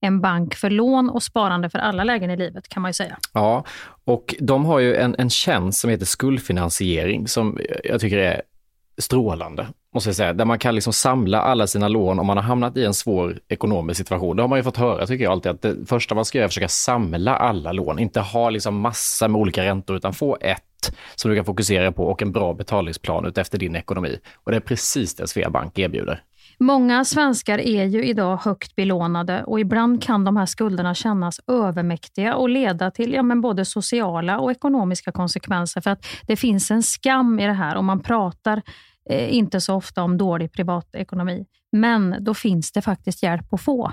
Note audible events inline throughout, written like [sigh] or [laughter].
En bank för lån och sparande för alla lägen i livet kan man ju säga. Ja, och de har ju en, en tjänst som heter skuldfinansiering som jag tycker är strålande, måste jag säga. Där man kan liksom samla alla sina lån om man har hamnat i en svår ekonomisk situation. Det har man ju fått höra, tycker jag alltid, att det första man ska göra är att försöka samla alla lån. Inte ha liksom massa med olika räntor, utan få ett som du kan fokusera på och en bra betalningsplan efter din ekonomi. Och det är precis det Sveabank erbjuder. Många svenskar är ju idag högt belånade och ibland kan de här skulderna kännas övermäktiga och leda till ja, men både sociala och ekonomiska konsekvenser. För att det finns en skam i det här och man pratar eh, inte så ofta om dålig privatekonomi. Men då finns det faktiskt hjälp att få.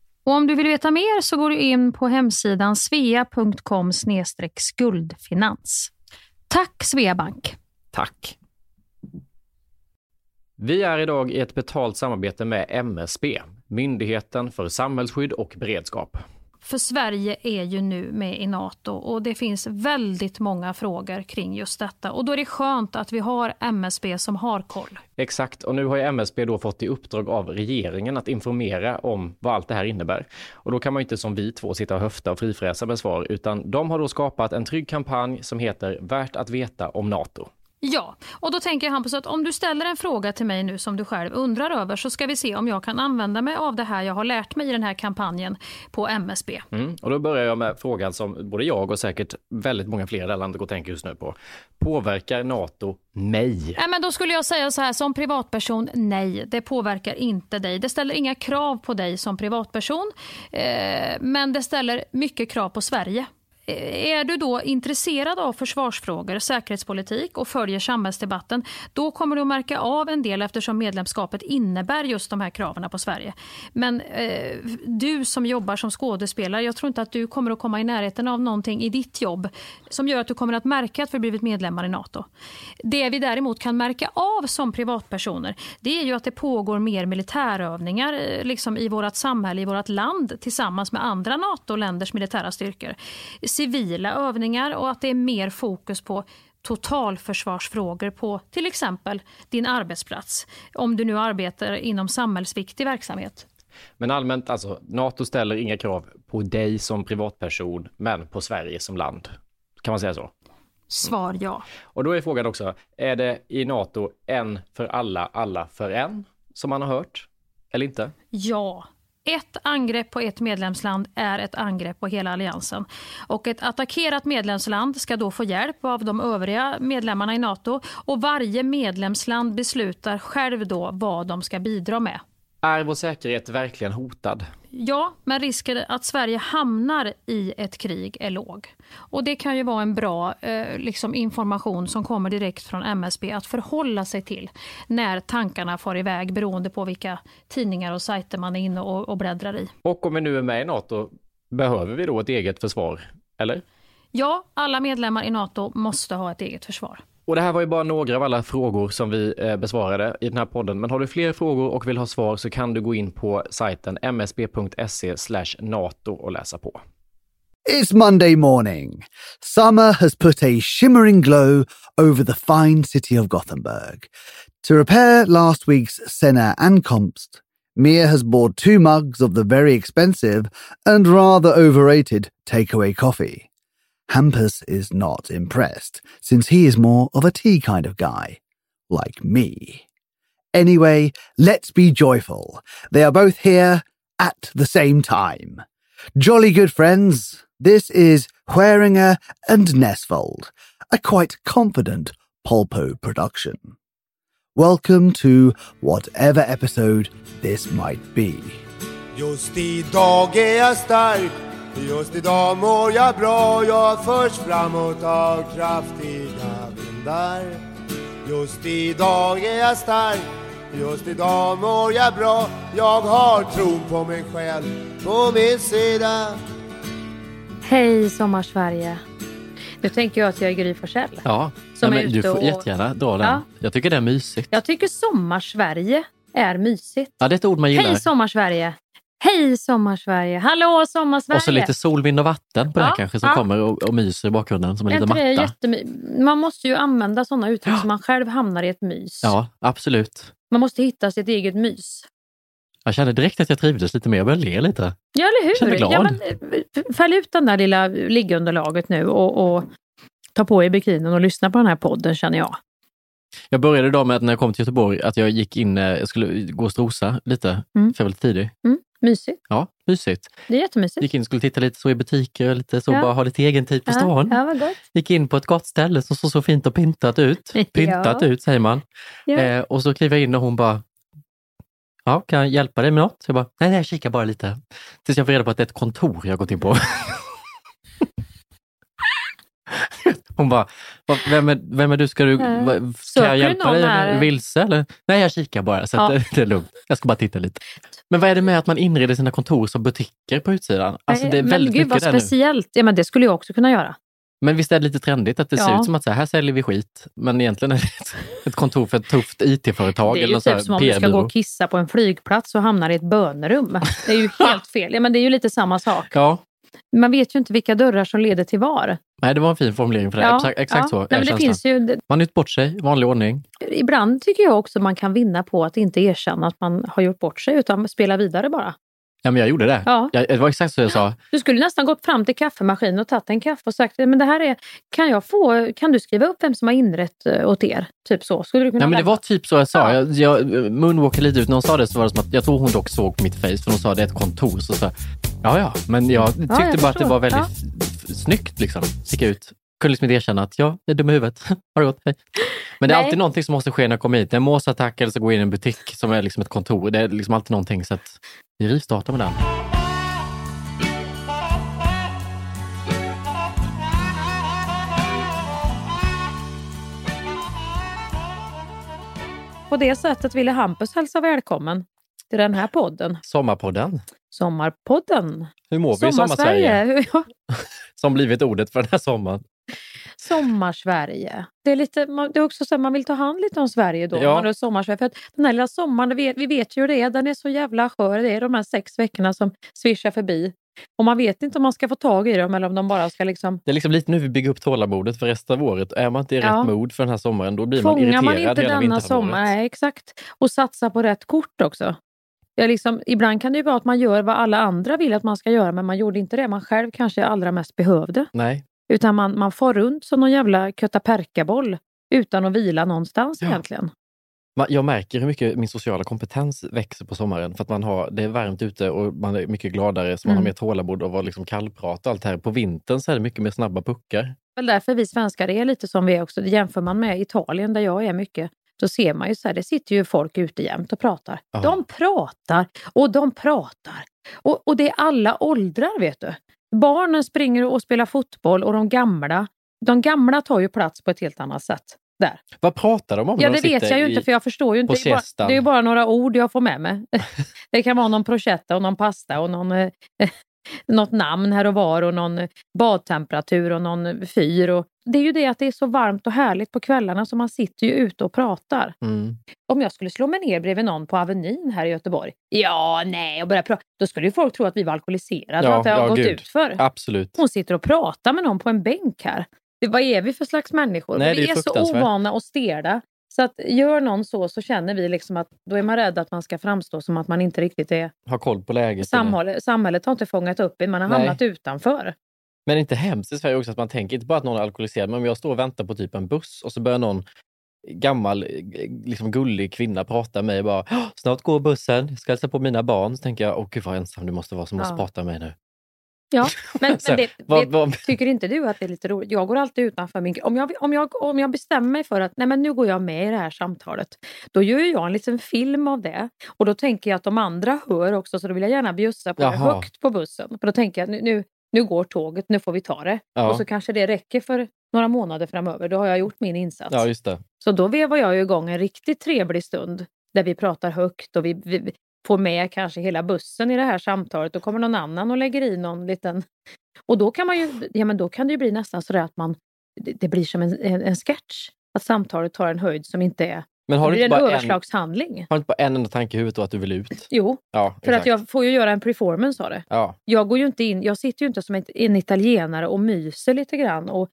Och om du vill veta mer så går du in på hemsidan svea.com skuldfinans. Tack Sveabank! Tack! Vi är idag i ett betalt samarbete med MSB, Myndigheten för samhällsskydd och beredskap. För Sverige är ju nu med i Nato och det finns väldigt många frågor kring just detta. Och då är det skönt att vi har MSB som har koll. Exakt, och nu har ju MSB då fått i uppdrag av regeringen att informera om vad allt det här innebär. Och då kan man inte som vi två sitta och höfta och frifräsa med svar, utan de har då skapat en trygg kampanj som heter Värt att veta om Nato. Ja, och då tänker jag Hampus att om du ställer en fråga till mig nu som du själv undrar över så ska vi se om jag kan använda mig av det här jag har lärt mig i den här kampanjen på MSB. Mm, och då börjar jag med frågan som både jag och säkert väldigt många fler i det landet går och tänker just nu på. Påverkar NATO mig? Ja, men då skulle jag säga så här som privatperson, nej, det påverkar inte dig. Det ställer inga krav på dig som privatperson, eh, men det ställer mycket krav på Sverige. Eh, är du då intresserad av försvarsfrågor, säkerhetspolitik och följer samhällsdebatten, då kommer du att märka av en del eftersom medlemskapet innebär just de här kraven på Sverige. Men eh, du som jobbar som skådespelare, jag tror inte att du kommer att komma i närheten av någonting i ditt jobb som gör att du kommer att märka att vi blivit medlemmar i NATO. Det vi däremot kan märka av som privatpersoner, det är ju att det pågår mer militärövningar eh, liksom i vårt samhälle, i vårt land tillsammans med andra NATO-länders militära styrkor civila övningar och att det är mer fokus på totalförsvarsfrågor på till exempel din arbetsplats. Om du nu arbetar inom samhällsviktig verksamhet. Men allmänt, alltså NATO ställer inga krav på dig som privatperson, men på Sverige som land. Kan man säga så? Svar ja. Och då är frågan också, är det i NATO en för alla, alla för en, som man har hört? Eller inte? Ja, ett angrepp på ett medlemsland är ett angrepp på hela alliansen. Och ett attackerat medlemsland ska då få hjälp av de övriga medlemmarna i Nato och varje medlemsland beslutar själv då vad de ska bidra med. Är vår säkerhet verkligen hotad? Ja, men risken att Sverige hamnar i ett krig är låg. Och Det kan ju vara en bra eh, liksom information som kommer direkt från MSB att förhålla sig till när tankarna far iväg beroende på vilka tidningar och sajter man är inne och, och bläddrar i. Och om vi nu är med i NATO, behöver vi då ett eget försvar? Eller? Ja, alla medlemmar i NATO måste ha ett eget försvar. Och det här var ju bara några av alla frågor som vi eh, besvarade i den här podden. Men har du fler frågor och vill ha svar så kan du gå in på sajten msb.se nato och läsa på. It's Monday morning. Summer has put a shimmering glow over the fine city of Gothenburg. To repair last week's Senna Ankomst, Mia has bought two mugs of the very expensive and rather overrated takeaway coffee. Hampus is not impressed, since he is more of a tea kind of guy, like me. Anyway, let's be joyful. They are both here at the same time. Jolly good friends, this is Hueringer and Nesfold, a quite confident Polpo production. Welcome to whatever episode this might be. Just idag är jag stark Just idag mår jag bra Jag förs framåt av kraftiga vindar Just idag är jag stark Just idag mår jag bra Jag har tron på mig själv på min sida Hej Sommarsverige! Nu tänker jag att jag är Gry Forssell. Ja, Som Nej, är men du får och- jättegärna dra den. Ja. Jag tycker det är mysigt. Jag tycker Sommarsverige är mysigt. Ja, det är ett ord man gillar. Hej Sommarsverige! Hej Sommarsverige! Hallå Sommarsverige! och så lite sol, vind och vatten på det Ja, här kanske som ja. kommer och, och myser i bakgrunden som en liten det matta. jättemy- Man måste ju använda sådana uttryck så man själv hamnar i ett mys. Ja, absolut. Man måste hitta sitt eget mys. Jag kände direkt att jag trivdes lite mer. Jag började le lite. Ja, eller hur? Känner glad. Ja, men, fäll ut den där lilla liggunderlaget nu och, och ta på er bikinin och lyssna på den här podden känner jag. Jag började idag med att när jag kom till Göteborg att jag gick in, eh, jag skulle gå och strosa lite, Mm. för jag var lite tidig. Mm, mysigt. Ja, mysigt. Det är jättemysigt. Gick in och skulle titta lite så i butiker lite så, Ja. bara ha lite egen tid på Ja, stan. ja, vad gott. Gick in på ett gott ställe som såg så fint och pyntat ut. [laughs] Ja. Pyntat ut säger man. Ja. Eh, och så kliver jag in och hon bara, ja, kan jag hjälpa dig med något? Så jag bara, nej, nej, jag kikar bara lite. Tills jag får reda på att det är ett kontor jag gått in på. [laughs] Hon bara, "Va- vem är, vem är du? Ska, du, ska Söker jag hjälpa dig? Är du vilse? Eller? Nej, jag kikar bara, så Ja. det, är lugnt. Jag ska bara titta lite. Men vad är det med att man inreder sina kontor som butiker på utsidan? Alltså, det är men väldigt gud vad nu. speciellt. Ja, men det skulle jag också kunna göra. Men visst är det lite trendigt att det ser Ja. ut som att så här, här säljer vi skit, men egentligen är det ett, ett kontor för ett tufft IT-företag Det är eller ju typ som om du ska gå och kissa på en flygplats och hamnar i ett bönerum. Det är ju [laughs] helt fel. Ja, men det är ju lite samma sak. Ja, Man vet ju inte vilka dörrar som leder till var. nej, det var en fin formulering för det. exakt exakt ja. så Nej, det finns ju, det, Man har gjort bort sig, vanlig ordning. ibland tycker jag också man kan vinna på att inte erkänna att man har gjort bort sig utan spela vidare bara. Ja, men jag gjorde det. Ja. Jag, det var exakt så jag sa. Du skulle nästan gått fram till kaffemaskinen och tagit en kaffe och sagt men det här är, kan jag få, kan du skriva upp vem som har inrett eh, åt er? Typ så. Skulle du kunna Nej, men det var typ så jag sa. Ja. Jag, jag moonwalkade lite ut. När hon sa det så var det som att jag tror hon dock såg på mitt face för hon sa det är ett kontor. Så jag, ja, ja, men jag tyckte jag bara att det var väldigt Ja. snyggt liksom. Gick ut. Kunde liksom inte erkänna att ja, jag är dum i huvudet. [laughs] Har det gått? Hej. Men det är Nej. alltid någonting som måste ske när jag kommer hit. En måsattack eller så går jag in i en butik som är liksom ett kontor. Det är liksom alltid någonting så att vi rivstartar med den. På det sättet ville Hampus hälsa välkommen till den här podden. Sommarpodden. Sommarpodden. Hur mår vi i Sommarsverige? [laughs] Som blivit ordet för den här sommaren. Sommarsverige. Det är, lite, man- det är också så att man vill ta hand lite om Sverige då. Ja. Man har sommarsverige. För att den här lilla sommaren, vet, vi vet ju hur det är, den är så jävla skör. Det är de här sex veckorna som svischar förbi. Och man vet inte om man ska få tag i dem eller om de bara ska liksom... Det är liksom lite nu vi bygger upp tålamodet för resten av året. Är man inte i Ja. rätt mod för den här sommaren, då blir man Fångar irriterad man inte hela denna sommar, nej, exakt. Och satsa på rätt kort också. Jag liksom, ibland kan det ju vara att man gör vad alla andra vill att man ska göra, men man gjorde inte det man själv kanske allra mest behövde. Nej, Utan man, man får runt som någon jävla köttaperkaboll utan att vila någonstans Ja. egentligen. Jag märker hur mycket min sociala kompetens växer på sommaren. För att man har, det är varmt ute och man är mycket gladare, så man Mm. har mer tålamod och var liksom kallprat och allt det här. På vintern så är det mycket mer snabba puckar. väl därför vi svenskar är lite som vi är också. Det jämför man med Italien där jag är mycket. Så ser man ju så här, det sitter ju folk ute jämt och pratar. Ja. De pratar och de pratar. Och, och det är alla åldrar vet du. Barnen springer och spelar fotboll och de gamla, de gamla tar ju plats på ett helt annat sätt. Där. Vad pratar de om? Ja, det de vet jag ju i- inte för jag förstår ju inte. Det är, bara, det är bara några ord jag får med mig. [laughs] det kan vara någon prosciutto och någon pasta och någon, eh, något namn här och var och någon badtemperatur och någon fyr. Och, det är ju det att det är så varmt och härligt på kvällarna så man sitter ju ute och pratar. Mm. Om jag skulle slå mig ner bredvid någon på Avenyn här i Göteborg, ja, nej, och börja prata, då skulle ju folk tro att vi var alkoholiserade och Ja, att det har ja, gått gud. ut för. Absolut. Hon sitter och pratar med någon på en bänk här. Vad är vi för slags människor? Nej, vi är är så ovana och stela. Så att gör någon så, så känner vi liksom att då är man rädd att man ska framstå som att man inte riktigt är... Ha koll på läget. Samhället, samhället har inte fångat upp en, man har Nej. hamnat utanför. Men inte hemskt i Sverige också att man tänker inte bara att någon är alkoholiserad, men om jag står och väntar på typ en buss och så börjar någon gammal, eh, liksom gullig kvinna prata med mig och bara "Åh, “snart går bussen, jag ska hälsa på mina barn”. Så tänker jag “åh gud vad ensam du måste vara som måste Ja. prata med mig nu”. Ja, [laughs] men, men det, vad- vad- tycker inte du att det är lite roligt? Jag går alltid utanför min... Om jag, om jag, om jag bestämmer mig för att nej men nu går jag med i det här samtalet, då gör jag en liten film av det. Och då tänker jag att de andra hör också, så då vill jag gärna bjussa på det högt på bussen. För då tänker jag nu, nu, nu går tåget, nu får vi ta det. Ja. Och så kanske det räcker för några månader framöver. Då har jag gjort min insats. Ja, just det. Så då vevar jag ju igång en riktigt trevlig stund där vi pratar högt och vi vi får med kanske hela bussen i det här samtalet. Då kommer någon annan och lägger i någon liten... [laughs] Och då kan, man ju, ja, men då kan det ju bli nästan sådär att man, det, det blir som en, en, en sketch. Att samtalet tar en höjd som inte är... Men har det blir en bara en, överslagshandling. har du inte bara en enda tanke i huvudet då att du vill ut? Jo, Ja, för att jag får ju göra en performance av det. Ja, Jag går ju inte in, jag sitter ju inte som en italienare och myser lite grann och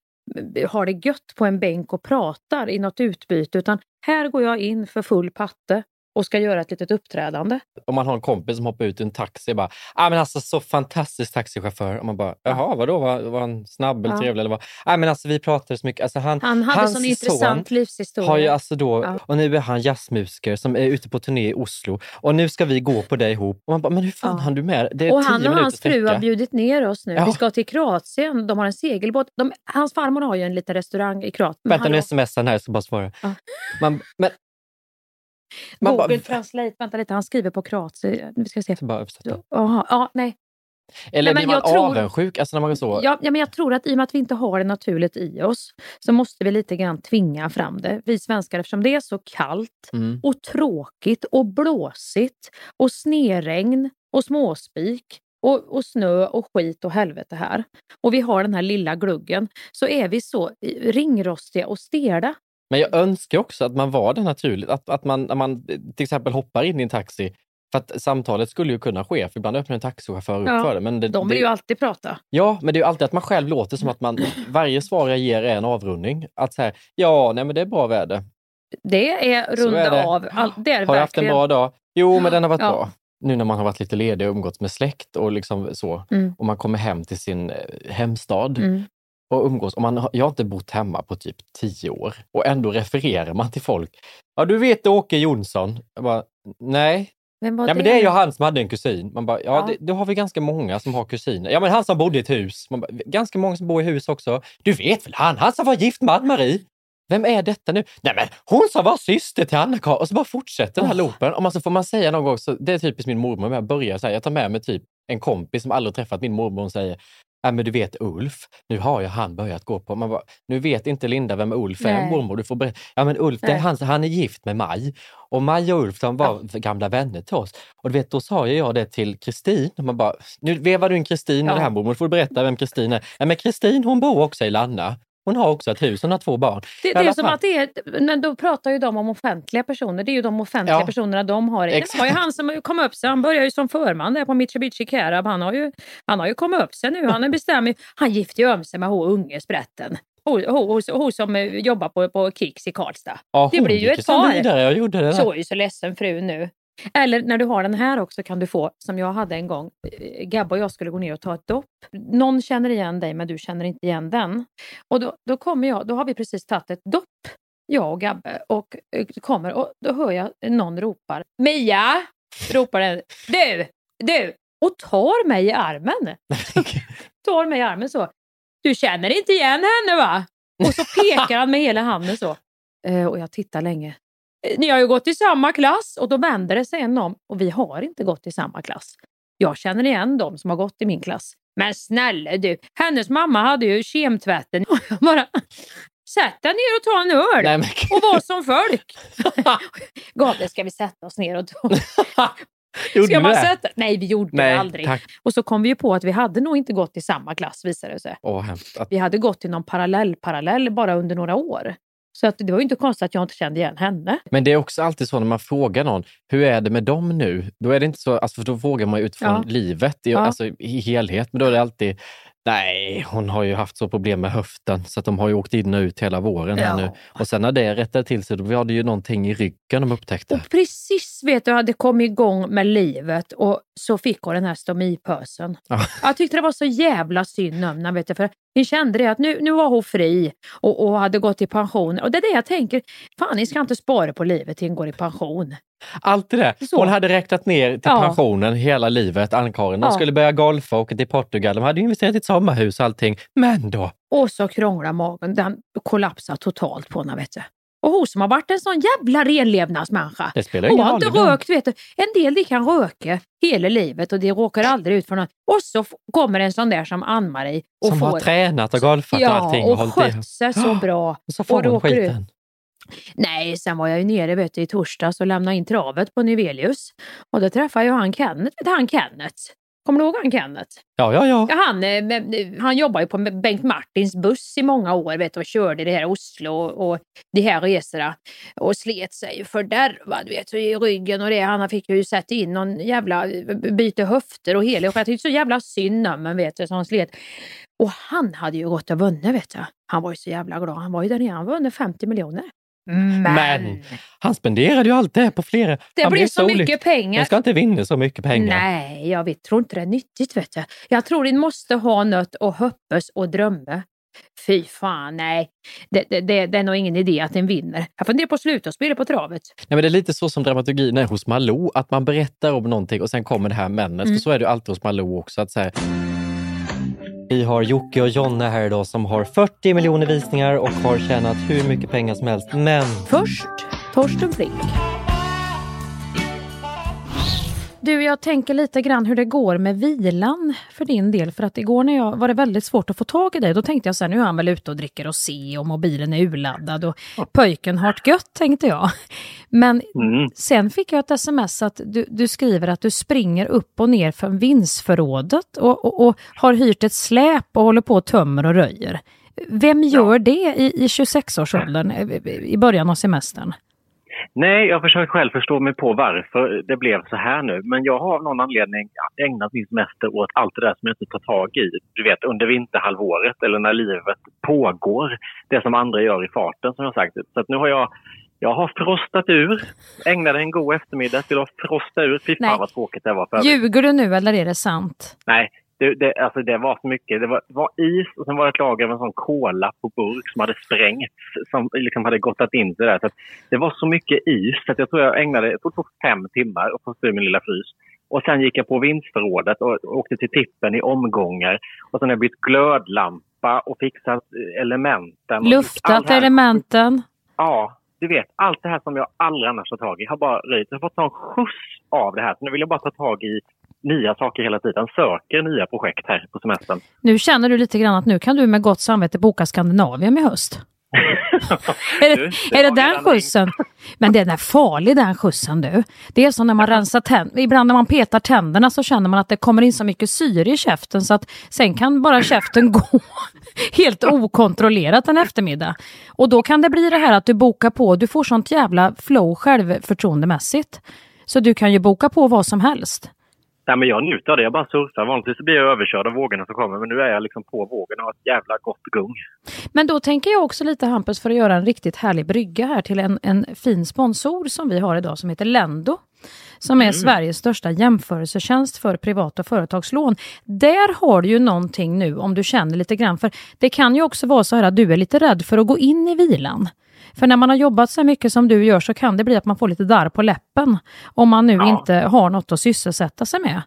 har det gött på en bänk och pratar i något utbyte, utan här går jag in för full patte och ska göra ett litet uppträdande. om man har en kompis som hoppar ut i en taxi och bara “ah men alltså så fantastisk taxichaufför” och man bara “jaha, vadå, var, var han snabb eller Ja. trevlig?” eller vad? “Nej men alltså vi pratade så mycket, alltså han, Han hade hans sån intressant livshistoria. har ju alltså då, Ja. och nu är han jazzmusiker som är ute på turné i Oslo och nu ska vi gå på det ihop. Och man bara, men hur fan Ja. hann du med? Det är och han och hans fru har bjudit ner oss nu. Ja. Vi ska till Kroatien. De har en segelbåt. De, hans farmor har ju en liten restaurang i Kroatien. Vänta Han nu smsar här, jag ska bara svara. Ja. Man, men, man Google bara, Translate. Vänta lite, han skriver på kroatiska. Vi ska se. så bara översätta. Ja, nej. Eller Nej, blir man tror- avundsjuk? Alltså när man så, Ja, ja, men jag tror att i och med att vi inte har det naturligt i oss så måste vi lite grann tvinga fram det. Vi svenskar eftersom det är så kallt mm, och tråkigt och blåsigt och sneregn och småspik och, och snö och skit och helvete här. Och vi har den här lilla gluggen. Så är vi så ringrostiga och stela. Men jag önskar också att man var det naturligt. Att, att man, när man till exempel hoppar in i en taxi, för att samtalet skulle ju kunna ske, för ibland öppnar en taxichaufför upp Ja, för det. Men det, De det, vill ju alltid prata. Ja, men det är ju alltid att man själv låter som att man, varje svar jag ger är en avrundning. Att säga, ja, nej men det är bra väder. Det är Så runda är det. av. All, det är Har du haft en bra dag? Jo, men den har varit Ja. bra. Nu när man har varit lite ledig och umgåtts med släkt och liksom så. Mm. Och man kommer hem till sin eh, hemstad Mm. Och umgås. Och man jag har inte bott hemma på typ tio år och ändå refererar man till folk. Ja, du vet Åke Jonsson? Jag bara, nej. Ja, men det är ju han som hade en kusin. Man bara, ja, Ja. Det, då har vi ganska många som har kusiner. Ja, men han som bodde i ett hus. Man bara, ganska många som bor i hus också. Du vet väl han, han som var gift med Ann-Marie? Vem är detta nu? Nej men hon som var syster till Anna-Karin. Och så bara fortsätter den här Åh. loopen. Och så får man säga någon gång, så det är typiskt min mormor, jag börjar säga, jag tar med mig typ en kompis som aldrig träffat min mormor och säger Ja men du vet Ulf, nu har ju han börjat gå på... Man bara, nu vet inte Linda vem Ulf är, Nej. mormor. Du får berätta. Ja men Ulf, det är han, han är gift med Maj. Och Maj och Ulf de var gamla vänner till oss. Och du vet, då sa jag det till Kristin. Och Man bara, nu vevar du in Kristin Ja. det här mormor, du får berätta vem Kristin är. Ja men Kristin hon bor också i Lanna. Hon har också ett hus, hon har två barn. Det, det är som att det är, men då pratar ju de om offentliga personer. Det är ju de offentliga Ja. personerna de har. Det Exakt. var ju han som kom upp sig. Han började ju som förman där på Mitsubishi Carab. Han har ju, han har ju kommit upp sig nu. Han är bestämd. Han gifte ju om sig med hon ungespretten. Hon, hon, hon, hon som eh, jobbar på, på Kicks i Karlstad. Ja, det blir ju ett par. vidare. Jag gjorde det. Så Där. är ju så ledsen fru nu. Eller när du har den här också kan du få, som jag hade en gång, eh, Gabba och jag skulle gå ner och ta ett dopp. Någon känner igen dig men du känner inte igen den. Och då, då kommer jag, då har vi precis tagit ett dopp, jag och Gabbe, och eh, kommer och då hör jag någon ropar Mia! Ropar den. Du! Du! Och tar mig i armen. [laughs] tar mig i armen så. Du känner inte igen henne va? Och så pekar han med hela handen så. Eh, och jag tittar länge. Ni har ju gått i samma klass. Och då vänder det sig en om och vi har inte gått i samma klass. Jag känner igen dem som har gått i min klass. Men snälla du, hennes mamma hade ju kemtvätten. [laughs] Jag bara, sätt dig ner och ta en öl Nej, men... och var som folk. [laughs] Gabriel, ska vi sätta oss ner och ta? [laughs] Gjorde Ska man det? sätta? Nej, vi gjorde Nej, det aldrig. tack. Och så kom vi ju på att vi hade nog inte gått i samma klass visade det sig. Åh, Vi hade gått i någon parallell parallell bara under några år. Så att det var ju inte konstigt att jag inte kände igen henne. Men det är också alltid så när man frågar någon, hur är det med dem nu? Då är det inte så, alltså för då frågar man utifrån Ja. livet i, Ja. alltså, i helhet, men då är det alltid, nej, hon har ju haft så problem med höften så att de har ju åkt in och ut hela våren här Ja. nu. Och sen när det rättade till sig, då var det ju någonting i ryggen de upptäckte. Och precis vet du, hade kommit igång med livet och så fick hon den här stomipösen. Ja. Jag tyckte det var så jävla synd om henne, för vi kände det att nu, nu var hon fri och, och hade gått i pension. Och det är det jag tänker, fan ni ska inte spara på livet till hon går i pension. Allt det där. Så. Hon hade räknat ner till Ja. pensionen hela livet, Ann-Karin. De Ja. skulle börja golfa och åka till Portugal. De hade investerat i ett sommarhus och allting. Men då, Och så krånglar magen, den kollapsar totalt på henne vet du. Och hon som har varit en sån jävla renlevnadsmänniska. det spelar Hon har inte rökt, vet du. En del de kan röka hela livet och de råkar aldrig ut för något. Och så kommer en sån där som Ann-Marie och Som får... har tränat och golfat och ja, allting. och i- skött sig så [gasps] bra. Och så får och hon ut. skiten. Nej, sen var jag ju nere vet du, i torsdags och lämnade in travet på Nivelius. Och då träffade jag han Kenneth. Vet han Kenneth? Kommer du ihåg han Kenneth? Ja, ja, ja. Ja, han, eh, han jobbar ju på Bengt Martins buss i många år vet du, och körde det här Oslo och, och de här resorna. Och slet sig fördärvad vet du, i ryggen och det. Han fick ju sätta in någon jävla byte höfter och hela. Jag tyckte så jävla synd om men vet du, så han slet. Och han hade ju gått och vunnit vet du. Han var ju så jävla glad. Han var ju där nere. Han vunnit 50 miljoner. Men, Men han spenderade ju allt det på flera. det han blir så olycklig. mycket pengar. Man ska inte vinna så mycket pengar. Nej, jag vet, tror inte det är nyttigt. Vet du. Jag tror ni måste ha något och hoppas och drömma. Fy fan, nej. Det, det, det, det är nog ingen idé att en vinner. Jag funderar på att sluta spela på travet. Nej, men det är lite så som dramaturgin är hos Malou, att man berättar om någonting och sen kommer det här männet. Mm. För så är det ju alltid hos Malou också. Att så här, vi har Jocke och Jonna här idag som har 40 miljoner visningar och har tjänat hur mycket pengar som helst. Men Först Torsten Flink. Du, jag tänker lite grann hur det går med vilan för din del. För att igår när jag var det väldigt svårt att få tag i dig, då tänkte jag så här, nu är han väl ute och dricker och se och mobilen är urladdad och pöjken har det gött, tänkte jag. Men Mm. sen fick jag ett sms att du, du skriver att du springer upp och ner från vindsförrådet och, och, och har hyrt ett släp och håller på och tömmer och röjer. Vem gör det i, i 26-årsåldern eh, i början av semestern? Nej, jag försöker själv förstå mig på varför det blev så här nu. Men jag har av någon anledning ägnat min semester åt allt det där som jag inte tar tag i. Du vet, under vinterhalvåret eller när livet pågår. Det som andra gör i farten, som jag sagt. Så nu har jag jag har frostat ur, ägnade en god eftermiddag till att frosta ur. Fy Nej. fan vad tråkigt det var för Ljuger du nu eller är det sant? Nej, det, det, alltså det var så mycket. Det var, det var is och sen var det ett lager av en sån kola på burk som hade sprängts, som liksom hade gottat in sig där. Så det var så mycket is så att jag tror jag ägnade jag tror fem timmar att få ur min lilla frys. Och sen gick jag på vindsförrådet och, åkte till tippen i omgångar. Och sen har jag bytt glödlampa och fixat elementen. Luftat elementen? Ja, du vet, allt det här som jag aldrig annars tar tag i har bara röjt. Jag har fått en skjuts av det här. Så nu vill jag bara ta tag i nya saker hela tiden. Söker nya projekt här på semestern. [laughs] Nu känner du lite grann att nu kan du med gott samvete boka Skandinavien i höst. [laughs] Är Du, det, det är det den skjutsen? [laughs] Men den är farlig den skjutsen du. Det är som när man rensar tänderna. Ibland när man petar tänderna så känner man att det kommer in så mycket syre i käften så att sen kan bara käften gå helt okontrollerat en eftermiddag. Och då kan det bli det här att du bokar på, du får sånt jävla flow självförtroendemässigt. Så du kan ju boka på vad som helst. Nej, men jag njuter av det. Jag bara surfar. Vanligtvis så blir jag överkörd av vågorna som kommer. Men nu är jag liksom på vågen och har ett jävla gott gung. Men då tänker jag också lite Hampus för att göra en riktigt härlig brygga här till en, en fin sponsor som vi har idag som heter Lendo. Som är Sveriges största jämförelsetjänst för privat och företagslån. Där har du ju någonting nu om du känner lite grann. För det kan ju också vara så här att du är lite rädd för att gå in i vilan. För när man har jobbat så mycket som du gör så kan det bli att man får lite darr på läppen. Om man nu Ja. inte har något att sysselsätta sig med.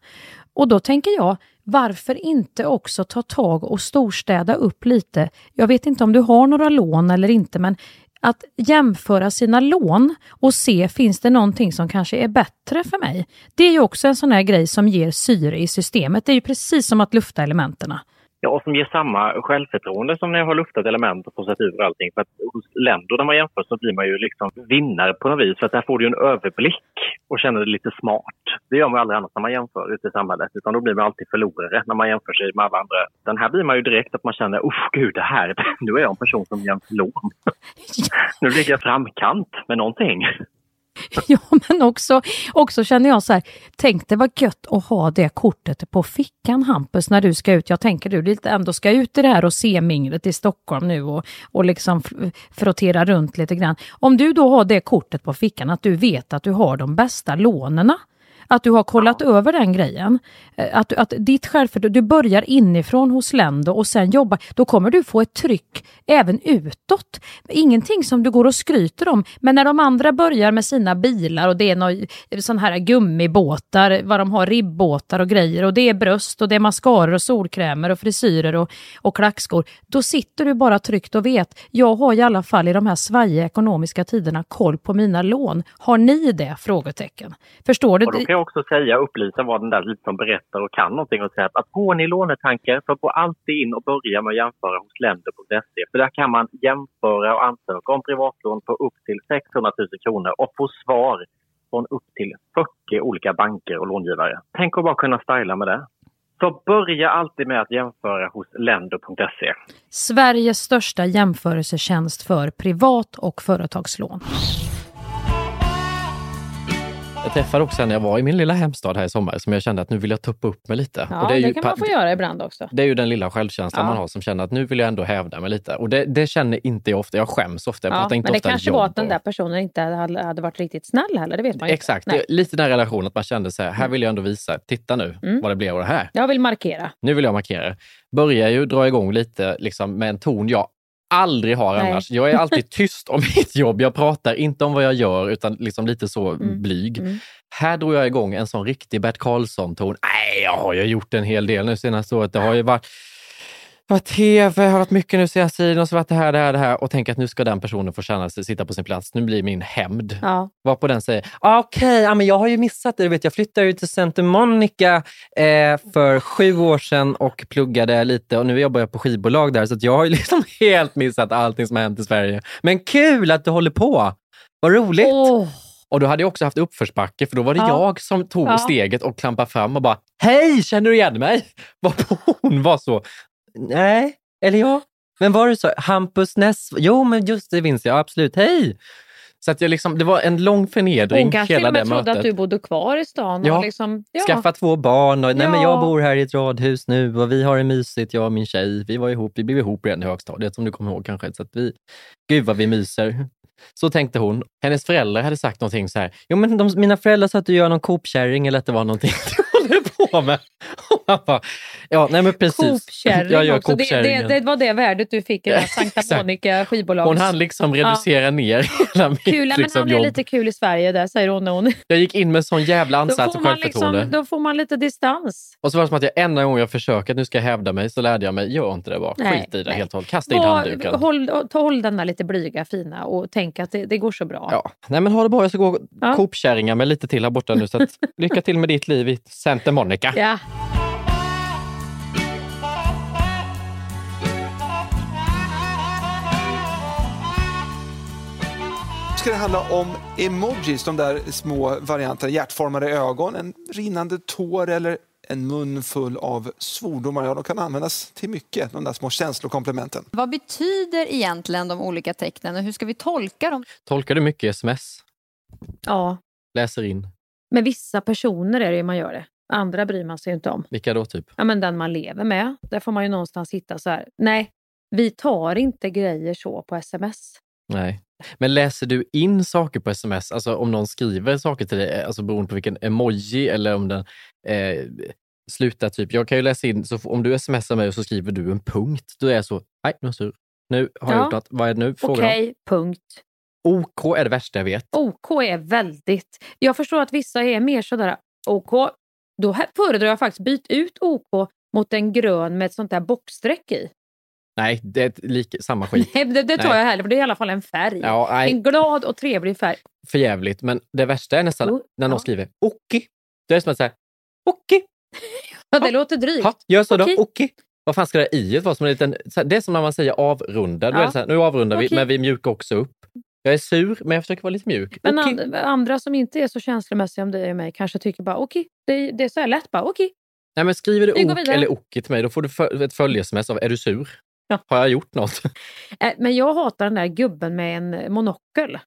Och då tänker jag, varför inte också ta tag och storstäda upp lite? Jag vet inte om du har några lån eller inte, men att jämföra sina lån och se, finns det någonting som kanske är bättre för mig? Det är ju också en sån här grej som ger syre i systemet. Det är ju precis som att lufta elementerna. Ja, och som ger samma självförtroende som när jag har luftat element och processat ur allting. För att hos länder där man jämför så blir man ju liksom vinnare på något vis. För att där får du en överblick och känner dig lite smart. Det gör man ju aldrig annars när man jämför ute i samhället. Utan då blir man alltid förlorare när man jämför sig med alla andra. Den här blir man ju direkt att man känner, usch gud, det här, [laughs] nu är jag en person som jämför lån. [laughs] nu ligger jag framkant med någonting. [laughs] Ja, men också, också känner jag så här, tänk det var gött att ha det kortet på fickan Hampus när du ska ut. Jag tänker du lite ändå ska ut i det här och se minglet i Stockholm nu och, och liksom frottera runt lite grann. Om du då har det kortet på fickan, att du vet att du har de bästa lånena att du har kollat ja. över den grejen. Eh, att, att ditt självförtroende, du börjar inifrån hos Lendo och sen jobbar, då kommer du få ett tryck även utåt. Ingenting som du går och skryter om, men när de andra börjar med sina bilar och det är några sån här gummibåtar, vad de har, ribbåtar och grejer och det är bröst och det är mascaror och solkrämer och frisyrer och, och klackskor. Då sitter du bara tryggt och vet, jag har i alla fall i de här svajiga ekonomiska tiderna koll på mina lån. Har ni det? Frågetecken. Förstår du? Också säga, upplysa vad den där lite som berättar och kan någonting och säga att, att går ni lånetankar så gå alltid in och börja med att jämföra hos länder.se. För där kan man jämföra och ansöka om privatlån på upp till 600 000 kronor och få svar från upp till 40 olika banker och långivare. Tänk att bara kunna styla med det. Så börja alltid med att jämföra hos länder.se. Sveriges största jämförelsetjänst för privat och företagslån. Jag träffade också när jag var i min lilla hemstad här i sommar som jag kände att nu vill jag tuppa upp mig lite. Ja, och det, är det ju, kan man få göra ibland också. Det är ju den lilla självkänslan ja. man har som känner att nu vill jag ändå hävda mig lite. Och det, det känner inte jag ofta. Jag skäms ofta. Jag ja, pratar inte men det kanske var att den där personen inte hade, hade varit riktigt snäll heller, det vet man Exakt, inte. Exakt, lite den relationen att man kände så här, här vill jag ändå visa, titta nu mm. vad det blir av det här. Jag vill markera. Nu vill jag markera. Börjar ju dra igång lite liksom, med en ton jag aldrig har Nej. annars. Jag är alltid [laughs] tyst om mitt jobb. Jag pratar inte om vad jag gör utan liksom lite så mm. blyg. Mm. Här drog jag igång en sån riktig Bert Karlsson-ton. Nej, jag har ju gjort en hel del nu senaste året. Det har ju varit var tv, har varit mycket nu senaste tiden och så varit det här, det här, det här och tänker att nu ska den personen få känna sig, sitta på sin plats. Nu blir min hämnd. Ja. Varpå den säger, ah, okej, okay, ja, jag har ju missat det. Du vet, jag flyttade ju till Santa Monica eh, för sju år sedan och pluggade lite och nu jobbar jag på skivbolag där så jag har ju [laughs] liksom helt missat allting som har hänt i Sverige. Men kul att du håller på! Vad roligt! Oh. Och då hade jag också haft uppförsbacke för då var det ja. jag som tog ja. steget och klampade fram och bara Hej, känner du igen mig? [laughs] Varpå hon var så Nej, eller ja. Men var det så? Hampus Ness? Jo, men just det minns jag absolut. Hej! Så att jag liksom, det var en lång förnedring. Hon kanske hela och med trodde att du bodde kvar i stan. Ja, och liksom, ja. skaffa två barn. Och, nej, ja. men jag bor här i ett radhus nu och vi har det mysigt, jag och min tjej. Vi var ihop, vi blev ihop redan i högstadiet som du kommer ihåg kanske. Så att vi, gud vad vi myser. Så tänkte hon. Hennes föräldrar hade sagt någonting så här. Jo, men de, mina föräldrar sa att du gör någon Coop-kärring eller att det var någonting på med. [laughs] ja, nej men precis. Jag gör också. Det, det, det, var det värdet du fick i [laughs] Sankta Monica skivbolags... Hon hann liksom reducera ja. ner [laughs] hela mitt kul, liksom, men han jobb. är lite kul i Sverige där, säger hon. hon. Jag gick in med sån jävla ansats och självförtroende. Liksom, då får man lite distans. Och så var det som att jag enda gång jag försöker att nu ska jag hävda mig så lärde jag mig, gör inte det bara. Nej, Skit i det nej. helt och hållet. Kasta in handduken. Håll, håll denna lite blyga, fina och tänk att det, det går så bra. Ja. Nej men ha det bra, jag ska gå ja. Coop-kärringar med lite till här borta nu. Så att, lycka till med ditt liv i Santa Monica. Ja. ska det handla om emojis, de där små varianterna, hjärtformade ögon, en rinnande tår eller en mun full av svordomar. Ja, de kan användas till mycket, de där små känslokomplementen. Vad betyder egentligen de olika tecknen och hur ska vi tolka dem? Tolkar du mycket sms? Ja. Läser in? Med vissa personer är det man gör det. Andra bryr man sig inte om. Vilka då typ? Ja, men den man lever med. Där får man ju någonstans hitta så här. Nej, vi tar inte grejer så på sms. Nej. Men läser du in saker på sms? Alltså om någon skriver saker till dig, alltså beroende på vilken emoji eller om den eh, slutar typ. Jag kan ju läsa in, så om du smsar mig och så skriver du en punkt, då är jag så, nej nu är jag sur. Nu har ja. jag gjort något. Vad är det nu? Okej, okay, punkt. OK är det värsta jag vet. OK är väldigt... Jag förstår att vissa är mer sådär, OK, då föredrar jag faktiskt byt ut OK mot en grön med ett sånt där bockstreck i. Nej, det är ett lik, samma skit. [laughs] Nej, det, det tar Nej. jag hellre, för det är i alla fall en färg. Ja. En glad och trevlig färg. För jävligt. Men det värsta är nästan Jo, när någon ja. skriver Oki. Det är som att säga Oki. [laughs] Ja, det låter drygt. Ha, gör så Okej. då. Oki. Vad fan ska det i vara? Som en liten, så här, det är som när man säger avrunda. Ja. är det så här, nu avrundar vi, Okej. men vi mjukar också upp. Jag är sur, men jag försöker vara lite mjuk. Men Okej. and, andra som inte är så känslomässiga om dig och mig kanske tycker bara okej, det, det är så här lätt bara okej. Nej, men skriver du ok eller oki till mig, då får du för, ett följesms av är du sur? Ja. Har jag gjort något? [laughs] Äh, Men jag hatar den där gubben med en monokel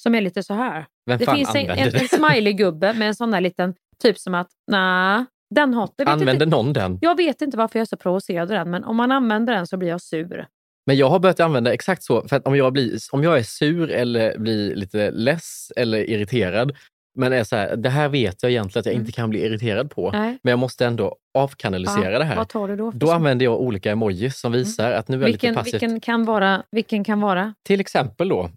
som är lite så här. Vem det finns en, en, en [laughs] smiley-gubbe med en sån där liten, typ som att nej, den hatar Använder inte, någon den? Jag vet inte varför jag är så provocerad av den, men om man använder den så blir jag sur. Men jag har börjat använda exakt så, för att om jag, blir, om jag är sur eller blir lite less eller irriterad, men är så här, det här vet jag egentligen att jag inte kan bli irriterad på, Mm. Nej. men jag måste ändå avkanalisera Ja, det här. Vad tar du då? Då använder jag olika emojis som visar att nu är jag vilken, lite passivt. vilken, kan vara, vilken kan vara? Till exempel då,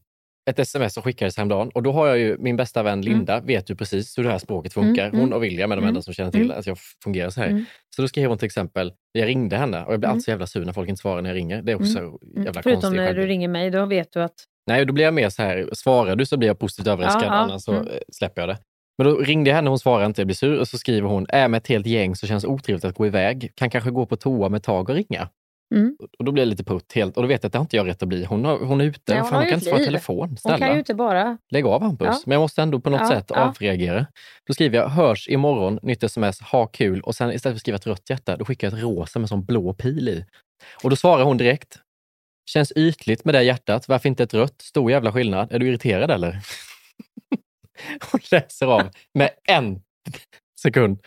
ett sms som skickades häromdagen och då har jag ju min bästa vän Linda, vet ju precis hur det här språket funkar. Mm, mm. Hon och William är de Mm. enda som känner till Mm. att jag fungerar så här. Mm. Så då skrev hon till exempel, jag ringde henne och jag blir Mm. alltid så jävla sur när folk inte svarar när jag ringer. Det är också Mm. jävla Förutom när du ringer mig, då vet du att... Nej, då blir jag mer så här, svarar du så blir jag positivt överraskad, Ja, ja. annars så Mm. eh, släpper jag det. Men då ringde jag henne, hon svarade inte, jag blir sur och så skriver hon, är med ett helt gäng så känns det otrevligt att gå iväg. Kan kanske gå på toa med tag och ringa. Mm. Och då blir jag lite putt helt, och då vet jag att det har inte jag rätt att bli. Hon, har, hon är ute, Nej, hon fan, hon kan inte svara telefon. Hon Snälla. kan ju inte bara... Lägg av Hampus. Ja. Men jag måste ändå på något Ja, sätt ja. avreagera. Då skriver jag hörs imorgon, nytt sms, ha kul och sen istället för att skriva ett rött hjärta, då skickar jag ett rosa med sån blå pil i. Och då svarar hon direkt. Känns ytligt med det hjärtat. Varför inte ett rött? Stor jävla skillnad. Är du irriterad eller? [laughs] Hon läser av med en sekund.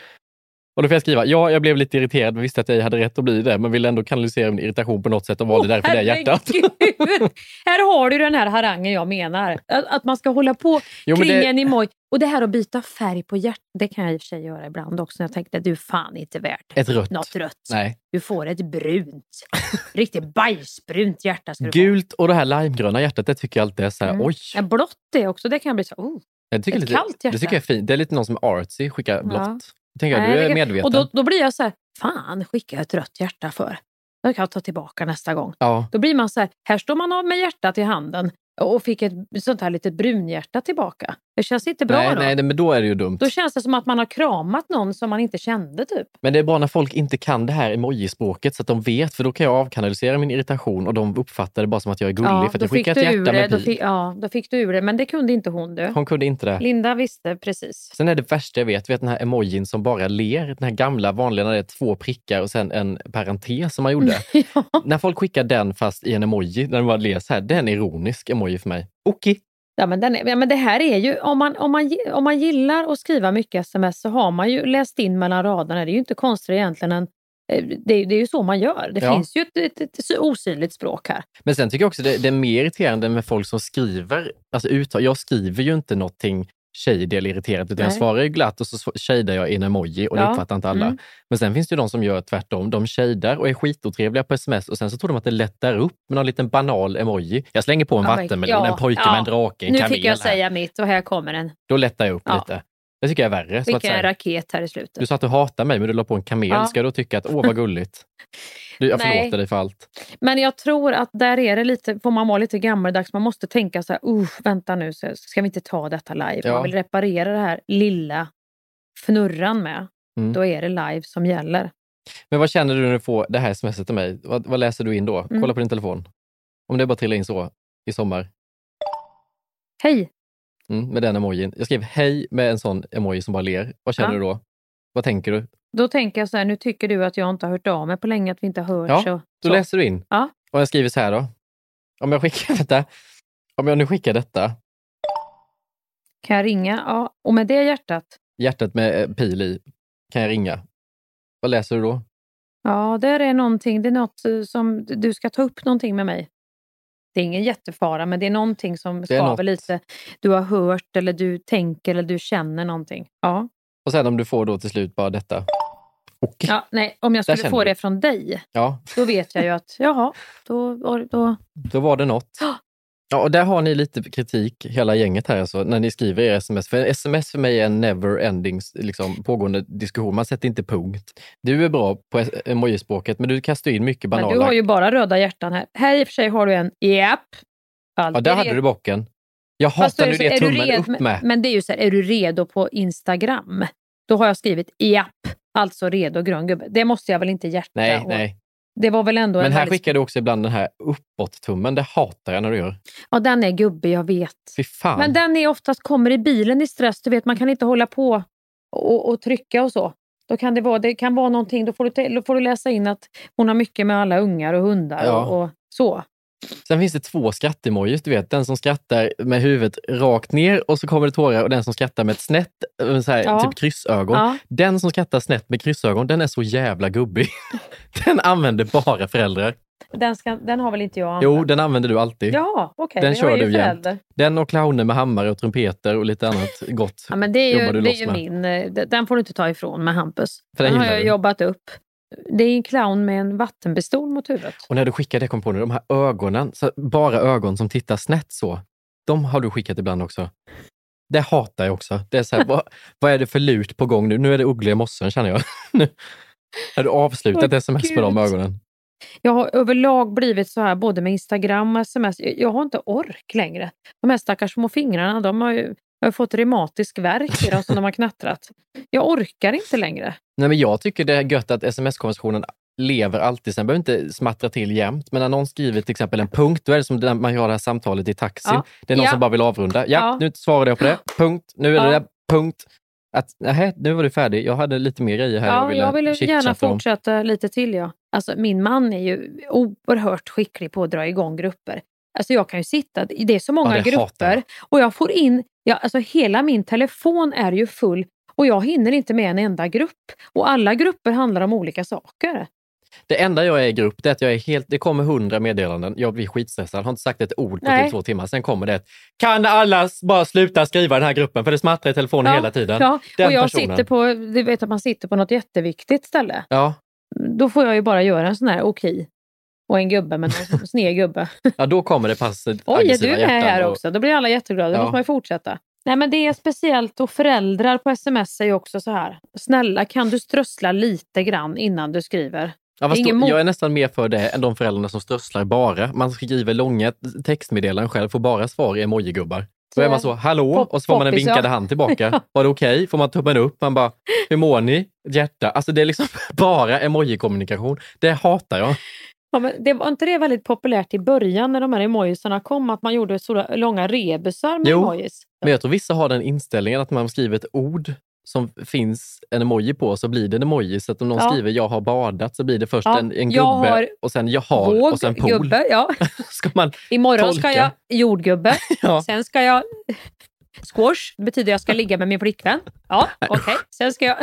Och då får jag skriva, ja, jag blev lite irriterad men visste att jag hade rätt att bli det, men ville ändå kanalisera min irritation på något sätt och valde därför det hjärtat. [laughs] Här har du den här harangen jag menar. Att, att man ska hålla på Jo, kring det- en emoji. Och det här att byta färg på hjärtat, det kan jag i och för sig göra ibland också. Jag tänkte, du är fan inte värt Ett rött. något rött. Nej. Du får ett brunt. Riktigt bajsbrunt hjärta ska du. Gult och det här limegröna hjärtat, det tycker jag alltid är så här, Mm. oj. Ja, blått det också, det kan bli så, oh. Jag tycker Ett lite, kallt hjärta. Det tycker jag är fint. Det är lite någon som är artsy, skickar blått. Ja. Tänker jag, du är det- medveten. Och då, då blir jag så här, fan skickar jag ett rött hjärta för? Jag kan ta tillbaka nästa gång. Ja. Då blir man så här, här står man av med hjärtat i handen och fick ett sånt här litet brunhjärta tillbaka. Det känns inte bra nej, då. nej, nej, men då är det ju dumt. Då känns det som att man har kramat någon som man inte kände typ. Men det är bra när folk inte kan det här emojispråket så att de vet, för då kan jag avkanalisera min irritation och de uppfattar det bara som att jag är gullig för att jag skickar ett hjärta med Då fick, ja, då fick du ur det. Men det kunde inte hon du. Hon kunde inte det. Linda visste precis. Sen är det värsta jag vet, vet den här emojin som bara ler, den här gamla vanliga när det är två prickar och sen en parentes som man gjorde. [laughs] ja. När folk skickar den fast i en emoji, när den bara ler så här, det är en ironisk emoji för mig. Okej. Ja, men, den ja, men det här är ju, om man, om, man, om man gillar att skriva mycket sms så har man ju läst in mellan raderna. Det är ju inte konstigt egentligen än eh, det, är- det är ju så man gör. Det Ja. finns ju ett, ett, ett, ett osynligt språk här. Men sen tycker jag också det, det är mer irriterande med folk som skriver, alltså uttal, jag skriver ju inte någonting eller irriterat, utan jag svarar ju glatt och så shadar jag i en emoji och det Ja. uppfattar inte alla. Mm. Men sen finns det ju de som gör tvärtom. De shadar och är skitotrevliga på sms och sen så tror de att det lättar upp med någon liten banal emoji. Jag slänger på en men- vattenmelon, ja, en pojke ja. med en drake, en Nu kamel fick jag här. säga mitt och här kommer en. Då lättar jag upp Ja. lite. Det tycker jag är värre. Så att Vilken säga, raket här i slutet. du sa att du hatar mig, men du la på en kamel. Ja. Ska jag då tycka att åh vad gulligt? Du, jag [laughs] Nej. förlåter dig för allt. Men jag tror att där är det lite, får man vara lite gammaldags. Man måste tänka så här, uh, vänta nu, så ska vi inte ta detta live? Ja. Man vill reparera det här lilla fnurran med. Mm. Då är det live som gäller. Men vad känner du när du får det här smset till mig? Vad, vad läser du in då? Mm. Kolla på din telefon. Om det bara trillar in så i sommar. Hej! Mm, med den emojin. Jag skrev hej med en sån emoji som bara ler. Vad känner Ja. du då? Vad tänker du? Då tänker jag så här, nu tycker du att jag inte har hört av mig på länge, att vi inte har hörts. Ja, och Då så. läser du in. Ja. Och jag skriver så här då. Om jag skickar [laughs] detta. Om jag nu skickar detta. Kan jag ringa? Ja. Och med det hjärtat, Hjärtat med eh, pil i. Kan jag ringa? Vad läser du då? ja, där är någonting, det är något eh, som du ska ta upp någonting med mig. Det är ingen jättefara, men det är någonting som skaver lite. Du har hört eller du tänker eller du känner någonting. Ja. Och sen om du får då till slut bara detta. Och. ja nej, om jag skulle få du. det från dig, Ja, då vet jag ju att jaha, då, då då var det något. Ja, och där har ni lite kritik, hela gänget här, alltså, när ni skriver er sms. För sms för mig är en never ending liksom, pågående diskussion. Man sätter inte punkt. Du är bra på emojispråket, men du kastar in mycket banala... Men du har ju bara röda hjärtan här. Här i och för sig har du en japp. Ja, där hade du bocken. Jag hatar nu det så- tummen red- upp med. Men det är ju så här, är du redo på Instagram? Då har jag skrivit japp, alltså redo grön gubbe. Det måste jag väl inte hjärta Nej, och- nej. Det var väl ändå Men en här väldigt- skickar du också ibland den här uppåt-tummen. Det hatar jag när du gör. Ja, den är gubbig, jag vet. Fy fan. Men den är oftast kommer i bilen i stress. Du vet, man kan inte hålla på och, och trycka och så. Då kan det, vara, det kan vara någonting, då får, du, då får du läsa in att hon har mycket med alla ungar och hundar Ja. och, och så. Sen finns det två skrattemojis, du vet. Den som skrattar med huvudet rakt ner och så kommer det tårar och den som skrattar med ett snett, eh, så här, Ja. typ kryssögon. Ja. Den som skrattar snett med kryssögon, den är så jävla gubbig. [laughs] den använder bara föräldrar. Den, ska, den har väl inte jag Jo, den använder du alltid. Ja, okej. Den kör du jämt. Den och clowner med hammare och trumpeter och lite annat [laughs] gott Ja, men det är ju, det är ju min. eh, Den får du inte ta ifrån med Hampus. För den den har jag du. jobbat upp. Det är en clown med en vattenpistol mot huvudet. Och när du skickar det, kom på nu, de här ögonen, så bara ögon som tittar snett så, de har du skickat ibland också. Det hatar jag också. Det är så här, vad, [laughs] vad är det för lut på gång nu? Nu är det uggliga mossen känner jag. [laughs] Nu har du avslutat Åh, sms med de Gud. ögonen? Jag har överlag blivit så här både med Instagram och sms. Jag jag har inte ork längre. De här stackars små fingrarna, de har ju jag har fått reumatisk värk i dem som de har knattrat. Jag orkar inte längre. Nej, men jag tycker det är gött att sms-konversationen lever alltid. Sen behöver inte smattra till jämt, men när någon skriver till exempel en punkt, då är det som när man gör det här samtalet i taxin. Ja. Det är någon Ja. som bara vill avrunda. Ja, Ja. nu svarade jag på det. Punkt. Nu är det där. Punkt. Att, nähä, nu var du färdig. Jag hade lite mer grejer här Ja, jag ville gärna chitchatta om. fortsätta lite till. Ja. Alltså, min man är ju oerhört skicklig på att dra igång grupper. Alltså, jag kan ju sitta, det är så många Ja, grupper och jag får in, ja, alltså, hela min telefon är ju full och jag hinner inte med en enda grupp. Och alla grupper handlar om olika saker. Det enda jag är i grupp, det är att jag är helt, det kommer hundra meddelanden. Jag blir skitstressad, har inte sagt ett ord på Nej. typ två timmar. Sen kommer det ett, kan alla bara sluta skriva den här gruppen? För det smattrar i telefonen hela tiden. Ja, Den och jag personen. sitter på, du vet att man sitter på något jätteviktigt ställe. Ja, Då får jag ju bara göra en sån här okej. Och en gubbe med en [laughs] sned gubbe. ja, då kommer det passivt [laughs] Oj, är du med här och- också? Då blir alla jätteglada. Då Ja. måste man ju fortsätta. Nej, men det är speciellt och föräldrar på sms är ju också så här. Snälla, kan du strössla lite grann innan du skriver? Ja, fast då, jag är nästan mer för det än de föräldrarna som strösslar bara. Man skriver långa textmeddelanden själv, får bara svar i emojigubbar. Då är man så, hallå, Pop- och så får man en poppis, vinkade ja. hand tillbaka. [laughs] Var det okej? Får man tummen upp? Man bara, hur mår ni? Hjärta. Alltså det är liksom bara emojikommunikation. Det hatar jag. Ja, men det var inte det väldigt populärt i början när de här emojisarna kom? Att man gjorde stora långa rebusar med Jo, emojis? Men jag tror vissa har den inställningen att man skriver ett ord som finns en emoji på så blir det en emoji. Så att om någon Ja. skriver jag har badat så blir det först Ja, en, en gubbe och sen jag har Våg, och sen pool. gubbe, ja. [laughs] Ska man Imorgon ska tolka? jag jordgubbe. [laughs] Ja. Sen ska jag [laughs] squash. Det betyder jag ska ligga med min flickvän. Ja, okej. Sen ska jag...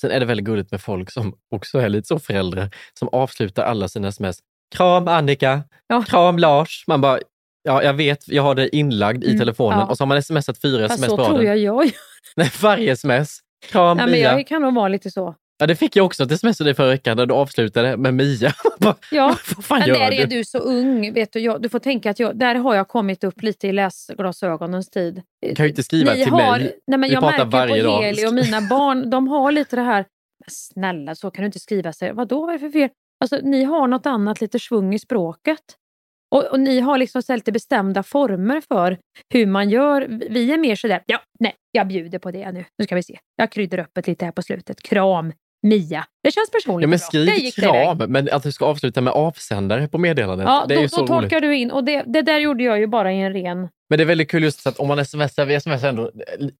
Sen är det väldigt gulligt med folk som också är lite så föräldrar, som avslutar alla sina sms. Kram Annika! Ja. Kram Lars! Man bara, ja jag vet, jag har det inlagd i Mm, telefonen ja. och så har man smsat fyra Fast sms så på tror raden. jag jag gör. [laughs] Nej, varje sms. Kram Nej, men Mia! jag kan nog vara lite så. Ja, det fick jag också ett sms dig förra veckan där du avslutade med Mia. [laughs] Ja, Vad fan gör där är du så ung. Vet du, jag, du får tänka att jag, där har jag kommit upp lite i läsglasögonens tid. Du kan ju inte skriva Ni till har, mig. Nej, men Vi jag pratar märker varje dag. Heli och mina barn, de har lite det här, "Men snälla så kan du inte skriva sig. Vadå, vad är det för fel? Alltså, ni har något annat, lite svung i språket. Och, och ni har liksom så lite bestämda former för hur man gör. Vi är mer sådär, ja, nej, jag bjuder på det nu. Nu ska vi se. Jag kryddar upp det lite här på slutet. Kram, Mia. Det känns personligt Ja, men skriv det kram, men att du ska avsluta med avsändare på meddelandet. Ja, det är då, ju så då roligt. tolkar du in. Och det, det där gjorde jag ju bara i en ren... Men det är väldigt kul just att om man smsar, vi smsar ändå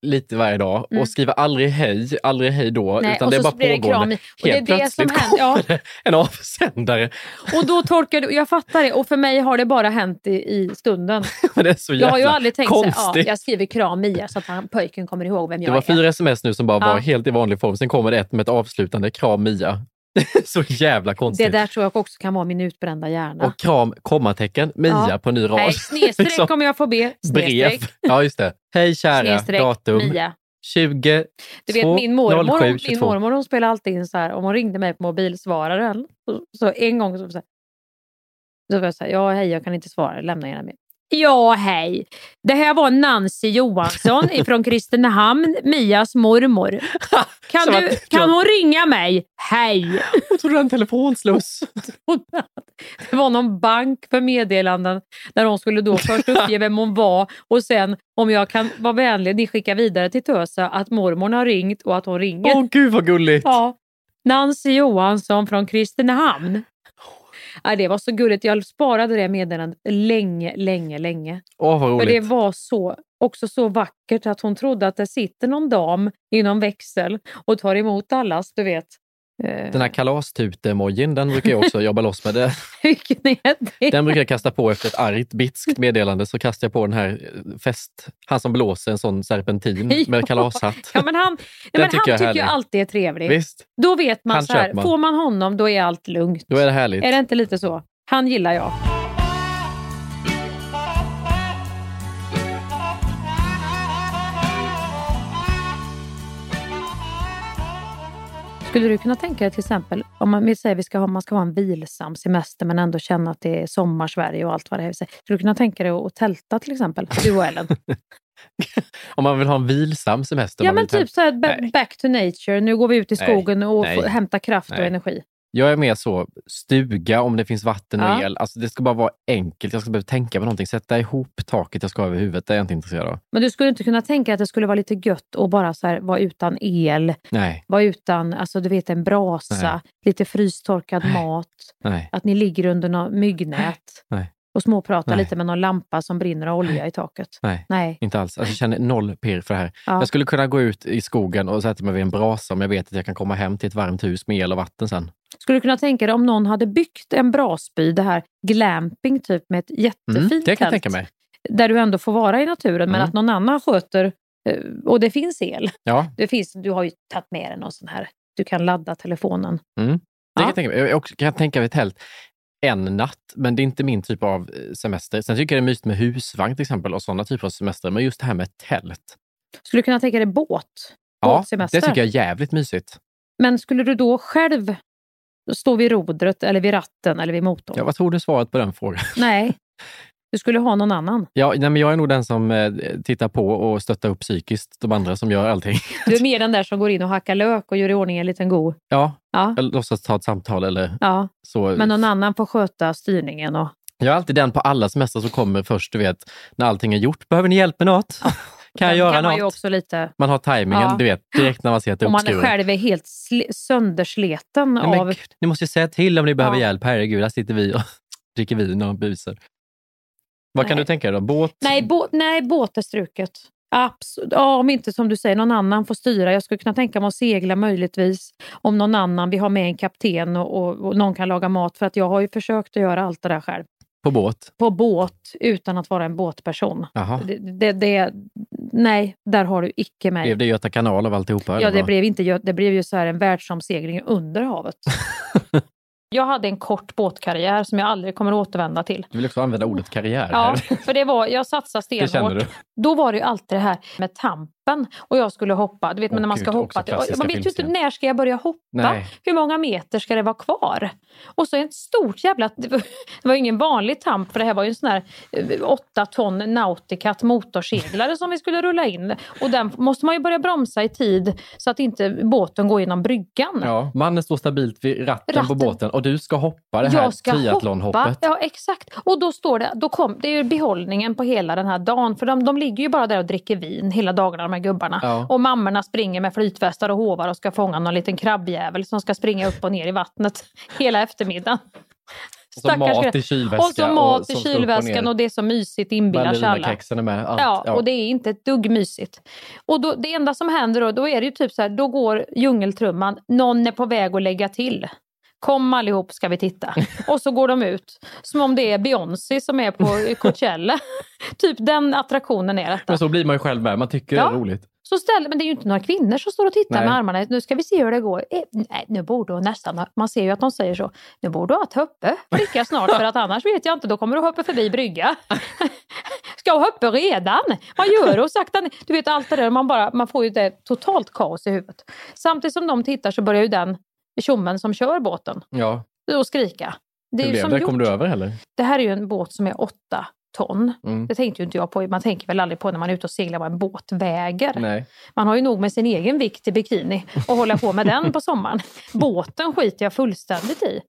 lite varje dag Mm. och skriver aldrig hej, aldrig hej då, Nej, utan det är så bara det pågående. det är Helt det som plötsligt händer. Ja. kommer det en avsändare. Och då tolkar du, jag fattar det. Och för mig har det bara hänt i, i stunden. [laughs] Men det är så Jag har ju jävla aldrig tänkt så här, ja, konstigt. jag skriver kram Mia så att han, pojken kommer ihåg vem Det jag var är. fyra sms nu som bara var Ja. helt i vanlig form. Sen kommer det ett med ett avslutande kram Mia. Det [laughs] så jävla Det konstigt. där tror jag också kan vara min utbrända hjärna. Och kram, kommatecken, Mia Ja. på ny rad. Nej, [laughs] snedstreck Liksom om jag får be. Brev. Ja, just det. Hej kära, snedstreck datum Mia. 20 Du vet min mormor, 07, min 22. mormor hon spelar alltid in så här, om hon ringde mig på mobilsvararen. Så, så en gång så, så, här, så var jag så här, ja hej jag kan inte svara, lämna gärna med. Ja, hej. Det här var Nancy Johansson [laughs] ifrån Kristinehamn, Mias mormor. Kan, du, kan hon ringa mig? Hej! Jag trodde en telefonsluss. [laughs] Det var någon bank för meddelanden där hon skulle då först uppge vem hon var och sen om jag kan vara vänlig, ni skickar vidare till Tösa att mormor har ringt och att hon ringer. Åh gud vad gulligt. Ja. Nancy Johansson från Kristinehamn. Ja, det var så gulligt. Jag sparade det meddelandet länge, länge, länge. Åh vad För det roligt. var så, också så vackert att hon trodde att det sitter någon dam i någon växel och tar emot allas, du vet. Eh, Den här kalastut-emojin, den brukar jag också jobba loss med. [laughs] Den brukar jag kasta på efter ett argt bitskt meddelande. Så kastar jag på den här eh, fest, han som blåser en sån serpentin [laughs] med kalashatt. Ja, men han, [laughs] Den men tycker han jag tycker ju härlig. alltid är trevlig. Visst, Då vet man Han så här, man. får man honom då är allt lugnt. då är det härligt. Är det inte lite så? Han gillar jag. Skulle du kunna tänka dig till exempel, om man vi säger vi ska ha, man ska ha en vilsam semester men ändå känna att det är sommar-Sverige och allt vad det är. Skulle du kunna tänka dig att tälta till exempel? Du och Ellen. Om man vill ha en vilsam semester. ja men vill typ så här, back to nature. Nu går vi ut i Nej. skogen och Nej. får hämta kraft och Nej. energi. Jag är mer så, stuga om det finns vatten och Ja. el. Alltså det ska bara vara enkelt. Jag ska behöva tänka på någonting. Sätta ihop taket jag ska ha över huvudet. Det är jag inte intresserad av. Men du skulle inte kunna tänka att det skulle vara lite gött att bara så här, vara utan el, Nej, vara utan alltså, du vet, en brasa, Nej. lite frystorkad Nej. mat, att ni ligger under något myggnät Nej. Och småpratar Nej. lite med någon lampa som brinner av olja i taket. nej. Nej. Inte alls. Alltså, jag känner noll pirr för det här. Ja. Jag skulle kunna gå ut i skogen och sätta mig vid en brasa om jag vet att jag kan komma hem till ett varmt hus med el och vatten sen. Skulle du kunna tänka dig om någon hade byggt en brasby, det här glamping typ med ett jättefint Mm, det kan jag tänka mig. där du ändå får vara i naturen men Mm. att någon annan sköter eh, och det finns el. Ja, Det finns, du har ju tagit med dig någon sån här, du kan ladda telefonen. mm. det Ja. kan jag tänka mig. Jag kan tänka mig ett tält en natt, men det är inte min typ av eh, semester. Sen tycker jag det är mysigt med husvagn till exempel och sådana typer av semester. Men just det här med tält. Skulle du kunna tänka dig båt? Ja, det tycker jag är jävligt mysigt. Men skulle du då själv stå vid rodret eller vid ratten eller vid motorn? Ja, vad tror du svaret på den frågan? [laughs] Nej, du skulle ha någon annan. Ja, nej, men jag är nog den som eh, tittar på och stöttar upp psykiskt de andra som gör allting. Du är [laughs] mer den där som går in och hackar lök och gör i ordning en liten god. Ja, Ja, jag låtsas ta ett samtal eller ja. så. men någon annan får sköta styrningen. Och... Jag är alltid den på alla semestrar som kommer först, du vet, när allting är gjort. Behöver ni hjälp med något? kan jag göra kan man något? också lite... Man har tajmingen, Ja. du vet, direkt när man ser att det är Om man uppskuret. själv är helt sl- söndersleten Nej, av... gud, ni måste ju säga till om ni behöver Ja. hjälp. Herregud, här sitter vi och [laughs] dricker vin och busar. Vad kan Nej. du tänka dig då? Båt? Nej, bå... Nej, båt är struket. Absolut. Ja, om inte som du säger, någon annan får styra. Jag skulle kunna tänka mig att segla möjligtvis. Om någon annan, vi har med en kapten och, och, och någon kan laga mat. För att jag har ju försökt att göra allt det där själv. På båt? På båt utan att vara en båtperson. Det, det, det, nej, där har du icke mig. Blev det Göta kanal av alltihopa? Ja, det blev, inte, det blev ju så här en världsomsegling under havet. [laughs] jag hade en kort båtkarriär som jag aldrig kommer att återvända till. Du vill också använda ordet karriär Ja, för det var, jag satsade Det känner stenhårt. du? Då var det ju alltid det här med tampen och jag skulle hoppa. Du vet Åh, när man ska gud, hoppa. Man vet ju inte när ska jag börja hoppa. Nej. Hur många meter ska det vara kvar? Och så ett stort jävla... [laughs] Det var, ju ingen vanlig tamp för det här var ju en sån här eh, åtta ton Nauticat motorseglare som vi skulle rulla in. Och den måste man ju börja bromsa i tid så att inte båten går genom bryggan. Ja, mannen står stabilt vid ratten, på Ratten. båten och du ska hoppa det här jag ska hoppa. triathlonhoppet. Ja, exakt. Och då står det, då kom, det är ju behållningen på hela den här dagen. För de, de ligger ju bara där och dricker vin hela dagarna, de här gubbarna. Ja. Och mammorna springer med flytvästar och hovar och ska fånga någon liten krabbjävel som ska springa upp och ner i vattnet [laughs] hela eftermiddagen. Och så mat grej. i kylväska. Och så mat i och kylväskan ner. och det är så mysigt inbillar sig alla. Är med. Allt. Ja, och det är inte ett dugg mysigt. Och då, det enda som händer då, då är det ju typ så här, då går djungeltrumman, någon är på väg att lägga till. Kom allihop ska vi titta. [laughs] Och så går de ut. Som om det är Beyoncé som är på [laughs] Coachella. typ den attraktionen är detta. Men så blir man ju själv med. Man tycker det Ja. är roligt. Så ställer, men det är ju inte några kvinnor som står och tittar Nej. med armarna. Nu ska vi se hur det går. Eh, nej, nu borde hon nästan ha, Man ser ju att de säger så. Nu borde du ha höppe flicka snart för att annars vet jag inte. Då kommer hoppa förbi brygga. [laughs] ska hon hoppa redan? Vad gör du? Sakta. Du vet allt det där. Man, bara, man får ju det totalt kaos i huvudet. Samtidigt som de tittar så börjar ju den tjommen som kör båten Ja. och skrika. Det Hur blev det? Kom du över heller? Det här är ju en båt som är åtta ton. Mm. Det tänkte ju inte jag på. Man tänker väl aldrig på när man är ute och seglar vad en båt väger. Nej. Man har ju nog med sin egen vikt i bikini och hålla på med den på [laughs] sommaren. Båten skiter jag fullständigt i.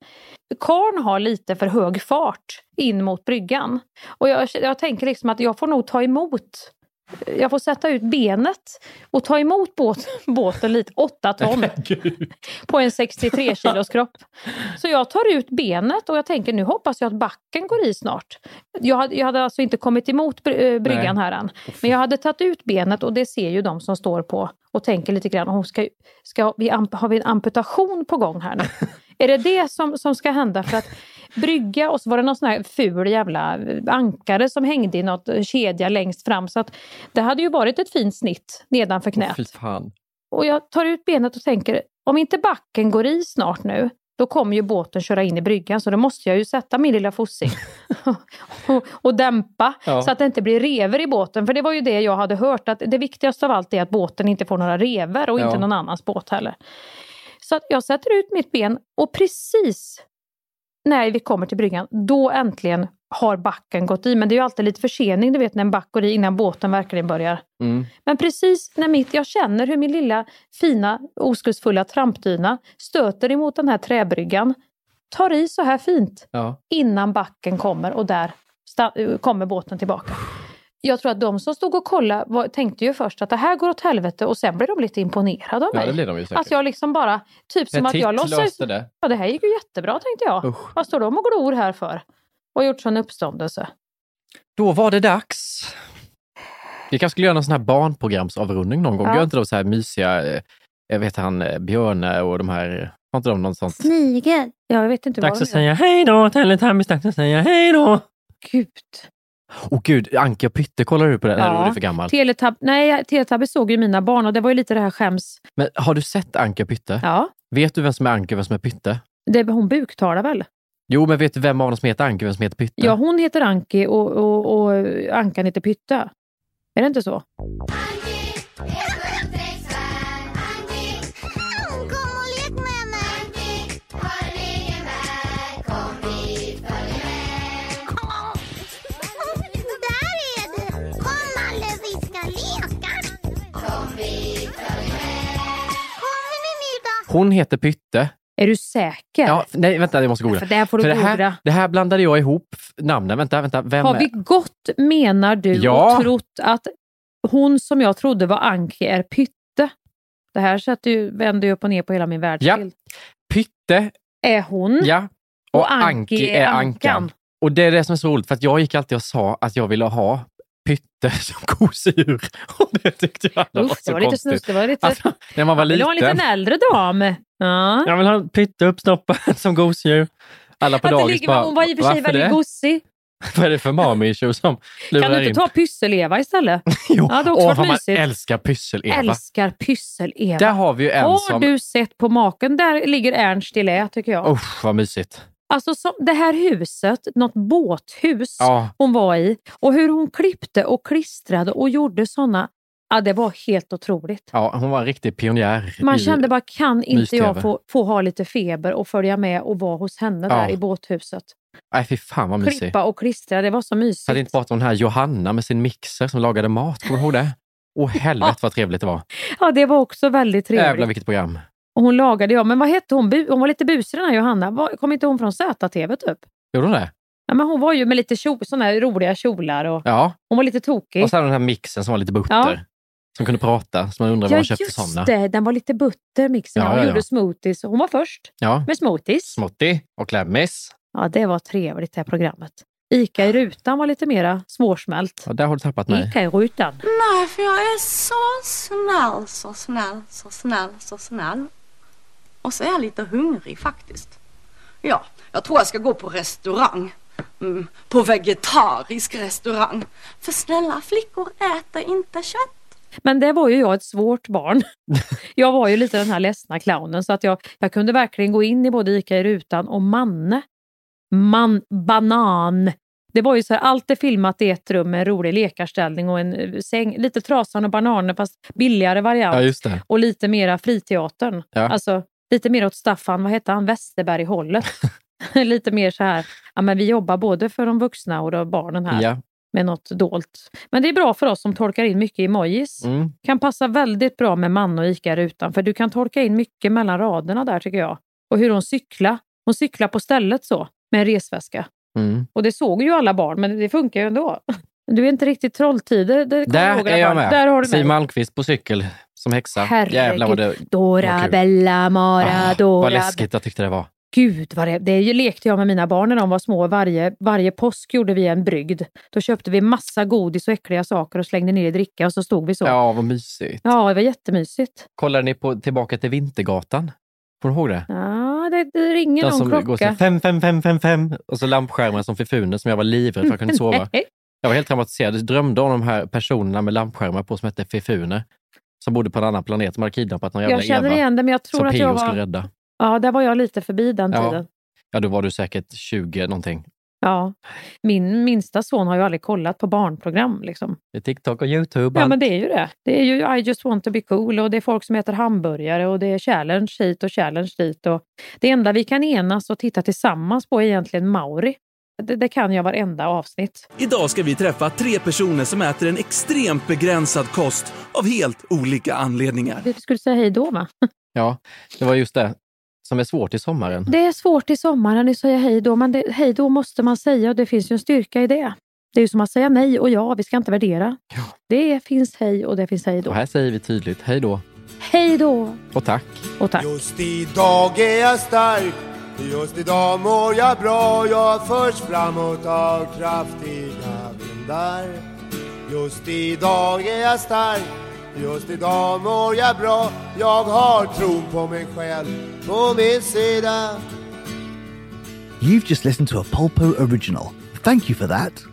Karn har lite för hög fart in mot bryggan. Och jag, jag tänker liksom att jag får nog ta emot jag får sätta ut benet och ta emot båt, [laughs] båten lite, 8 ton, [laughs] på en 63 kilos kropp. Så jag tar ut benet och jag tänker nu hoppas jag att backen går i snart. Jag hade, jag hade alltså inte kommit emot eh, bryggan Nej. här än. Men jag hade tagit ut benet och det ser ju de som står på och tänker lite grann, ska, ska vi, har vi en amputation på gång här nu? [laughs] Är det det som, som ska hända? För att brygga och så var det någon sån här ful jävla ankare som hängde i något kedja längst fram. Så att det hade ju varit ett fint snitt nedanför knät. Fan. Och jag tar ut benet och tänker, om inte backen går i snart nu, då kommer ju båten köra in i bryggan så då måste jag ju sätta min lilla fossing [laughs] och, och dämpa Ja. så att det inte blir rever i båten. För det var ju det jag hade hört att det viktigaste av allt är att båten inte får några rever och Ja. inte någon annans båt heller. Så att jag sätter ut mitt ben och precis när vi kommer till bryggan, då äntligen har backen gått i. Men det är ju alltid lite försening du vet när en back går i innan båten verkligen börjar. Mm. Men precis när mitt, jag känner hur min lilla fina oskuldsfulla trampdyna stöter emot den här träbryggan, tar i så här fint Ja. innan backen kommer och där kommer båten tillbaka. Jag tror att de som stod och kollade var, tänkte ju först att det här går åt helvete och sen blev de lite imponerade av ja, mig. det blir de ju säkert. att jag liksom bara, typ som att jag löste det. Ja, det här gick ju jättebra tänkte jag. Usch. Vad står de och glor här för? Och har gjort sån uppståndelse. Då var det dags. Vi kanske skulle göra någon sån här barnprogramsavrundning någon gång. Ja. Gör inte de så här mysiga, eh, jag vet han eh, Björne och de här, har inte de något sånt? Snigel. Ja, jag vet inte Dags vad att de säga hej då, Teletubbies, dags att säga hej då. Gud. Åh gud, Anke och Pytte, kollar du på den? Eller Ja. är du för gammal? Teletab Nej, Teletubbies såg ju mina barn och det var ju lite det här skäms... Men har du sett Anke och Pytte? Ja, Vet du vem som är Anke och vem som är Pytte? det, hon buktalar väl? Jo, men vet du vem av dem som heter Anke och vem som heter Pytte? Ja, hon heter Anki och, och, och Ankan heter Pytte. Är det inte så? Hon heter Pytte. Är du säker? Ja, nej, vänta, jag måste googla. För det här får du det, googla. här, det här blandade jag ihop namnen. Vänta, vänta. Vem Har är- vi gått, menar du, Ja. och trott att hon som jag trodde var Anki är Pytte? Det här sätter ju, vänder ju upp och ner på hela min världsbild. Pytte, Är hon? ja. Och, Anki är. Ankan. Och det är det som är så roligt, för att jag gick alltid och sa att jag ville ha Pytte [laughs] som gosedjur. [laughs] Och det tyckte jag alla var Usch, så det var lite konstigt. snus. Det var lite... Alltså, när man var Vill du liten. ha en liten äldre dam? Ja. Jag vill ha Pytte uppstoppad [laughs] som gosedjur. Alla på Att dagis ligger, bara, hon var i och för sig väldigt det? gosig. Vad är det för mami-tjo som lurar Kan du in? inte ta Pyssel-Eva istället? Jo, Ja, det också åh, vad man älskar Pyssel-Eva. Älskar Pyssel-Eva. Där har vi ju en Har som... du sett på maken? Där ligger Ernst i lä tycker jag. Usch, vad mysigt. Alltså som, det här huset, något båthus Ja. hon var i och hur hon klippte och klistrade och gjorde såna. Ja, det var helt otroligt. Ja, hon var en riktig pionjär. Man kände bara, kan inte jag få, få ha lite feber och följa med och vara hos henne Ja. där i båthuset? Nej, fy fan vad mysigt. Klippa och klistra, det var så mysigt. Hade inte om den här Johanna med sin mixer som lagade mat. Kommer du ihåg det? Åh [laughs] helvete vad trevligt det var. Ja, det var också väldigt trevligt. Jävlar vilket program. Och hon lagade, ja, men vad hette hon? Bu- Hon var lite busig den här Johanna. Var, kom inte hon från ZTV typ? Gjorde hon det? Ja, men hon var ju med lite kjol, såna här roliga kjolar och Ja. hon var lite tokig. Och så hade den här mixen som var lite butter. Ja. Som kunde prata. Så man undrar var Ja, hon köpte just sådana. det. Den var lite butter mixen. Ja, hon ja, ja. gjorde smoothies. Hon var först Ja. med smoothies. Smotti och klämmis. Ja, det var trevligt det här programmet. Ica i rutan var lite mera svårsmält. Och där har du tappat mig. Ica i rutan. Nej, för jag är så snäll, så snäll, så snäll, så snäll. Och så är jag lite hungrig faktiskt. Ja, jag tror jag ska gå på restaurang. Mm, på vegetarisk restaurang. För snälla flickor äter inte kött. Men det var ju jag ett svårt barn. [laughs] Jag var ju lite den här ledsna clownen så att jag, jag kunde verkligen gå in i både Ica i rutan och Manne. Man, banan. Det var ju så här, allt är filmat i ett rum med en rolig lekarställning och en eh, säng. Lite Trasan och bananer fast billigare variant. Ja, just det. Och lite mera friteatern. Ja. Alltså lite mer åt Staffan, vad hette han, Westerberg-hållet. [laughs] lite mer så här, ja men vi jobbar både för de vuxna och de barnen här. Ja. med något dolt. Men det är bra för oss som tolkar in mycket emojis. Mm. Kan passa väldigt bra med man och ICA-rutan, för du kan tolka in mycket mellan raderna där tycker jag. Och hur hon cyklar. Hon cyklar på stället så, med en resväska. Mm. Och det såg ju alla barn, men det funkar ju ändå. Du är inte riktigt trolltider. Det Där ihåg i är jag med. Där har du Siw. Malmkvist på cykel som häxa. Herregud. Jävlar vad det Dora, var. Bella, Mara, Ah, Dora. Vad läskigt jag tyckte det var. Gud, vad det, det lekte jag med mina barn när de var små. Varje, varje påsk gjorde vi en brygd. Då köpte vi massa godis och äckliga saker och slängde ner i dricka och så stod vi så. Ja, vad mysigt. Ja, det var jättemysigt. Kollade ni på Tillbaka till Vintergatan? Får du ihåg det? Ja, det, det ringer Den någon som går så fem, fem, fem, fem, fem och så lampskärmar som förfuner som jag var livrädd för jag kunde inte sova. [laughs] Jag var helt traumatiserad. Jag drömde om de här personerna med lampskärmar på som hette fifuner. Som bodde på en annan planet. De hade kidnappat någon jävla Jag känner Eva. igen det, men jag tror som att jag var... rädda. Ja, där var jag lite förbi den Ja. tiden. Ja, då var du säkert 20 någonting. Ja. Min minsta son har ju aldrig kollat på barnprogram. Liksom. Det är TikTok och YouTube. Ja, men det är ju det. Det är ju I just want to be cool och det är folk som äter hamburgare och det är challenge hit och challenge dit. Och det enda vi kan enas och titta tillsammans på är egentligen Mauri. Det, det kan jag varenda avsnitt. Idag ska vi träffa tre personer som äter en extremt begränsad kost av helt olika anledningar. Du skulle säga hej då va? [laughs] Ja, det var just det som är svårt i sommaren. Det är svårt i sommaren att säga hej då, men det, hej då måste man säga och det finns ju en styrka i det. Det är ju som att säga nej och ja, vi ska inte värdera. Det finns hej och det finns hej Och då. här säger vi tydligt hej då Hej då och tack. och tack. Just idag är jag stark Just idag mår jag bra. Jag förs framåt av kraftiga vindar. Just idag är jag stark. Just idag mår jag bra. Jag har på mig själv på min sida. You've just listened to a Polpo original. Thank you for that.